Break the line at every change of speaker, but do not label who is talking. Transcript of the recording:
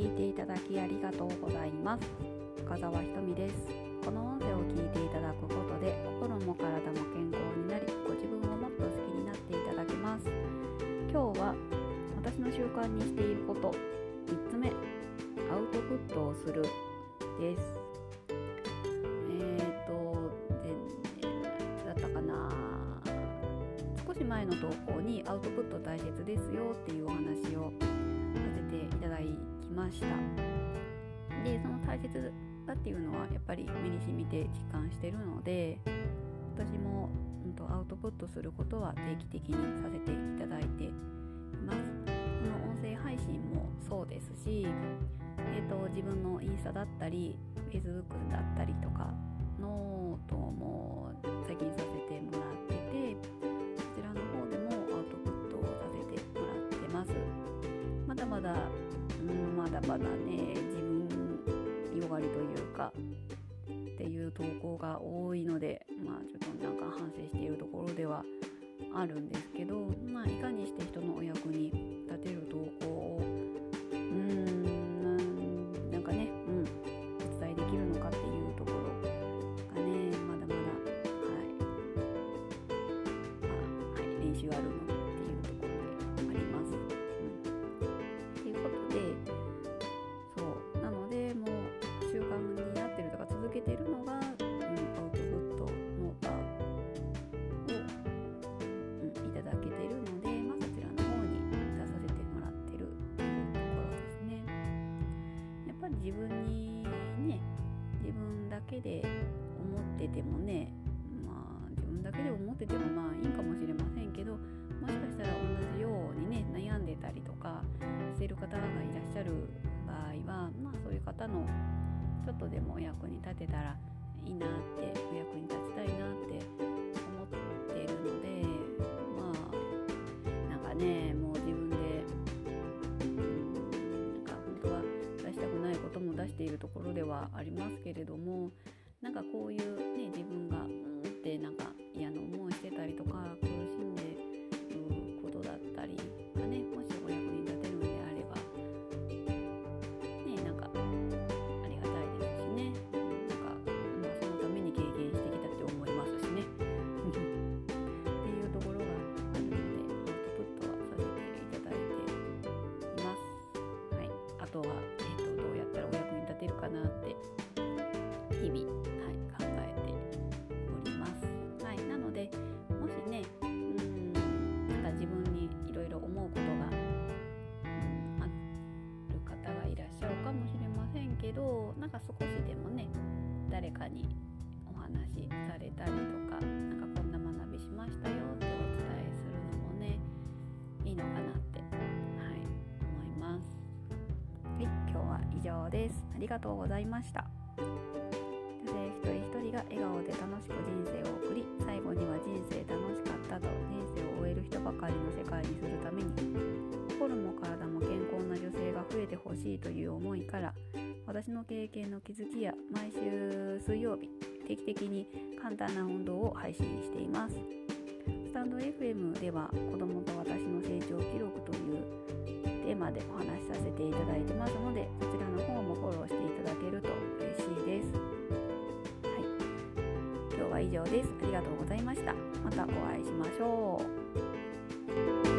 聞いていただきありがとうございます。深澤ひとみです。この音声を聞いていただくことで心も体も健康になりご自分をもっと好きになっていただけます。今日は私の習慣にしていること3つ目。アウトプットをするです。えーとで、ね、だったかな。少し前の投稿にアウトプット大切ですよっていうお話をていただきました。でその大切だっていうのはやっぱり身に染みて実感してるので私も、うんと、アウトプットすることは定期的にさせていただいています。この音声配信もそうですし、えーと、自分のインスタだったり Facebook だったりとかノートも最近させかっていう投稿が多いのでまあちょっとなんか反省しているところではあるんですけど、まあ、いかにして人のお役に立てる投稿をうーんなんかね、うん、お伝えできるのかっていうところがねまだまだはい、まあ、はい、練習あるので。けてるのが、うん、アウトプットノーパーを、うん、いただけてるので、まあ、そちらの方に出させてもらってるっていうところですね。やっぱり自分にね自分だけで思っててもねまあ自分だけで思っててもまあいいかもしれませんけどもしかしたら同じようにね悩んでたりとかしてる方がいらっしゃる場合はまあそういう方のとでもお役に立てたらいいなってお役に立ちたいなって思っているのでまあなんかねもう自分で。うーん、なんか本当は出しているところではありますけれどもなんかこういうあとはてるかなって日々、はい、考えております。はい、なのでもしねうんまた自分にいろいろ思うことが、うん、ある方がいらっしゃるかもしれませんけどなんか少しでもね誰かにお話しされたりとか今日は以上です。ありがとうございました。女性一人一人が笑顔で楽しく人生を送り最後には人生楽しかったと人生を終える人ばかりの世界にするために心も体も健康な女性が増えてほしいという思いから私の経験の気づきや毎週水曜日定期的に簡単な運動を配信しています。スタンド FM では子供と私の成長記録というテーマでお話しさせていただいてますのでそちらの方もフォローしていただけると嬉しいです。はい、今日は以上です。ありがとうございました。またお会いしましょう。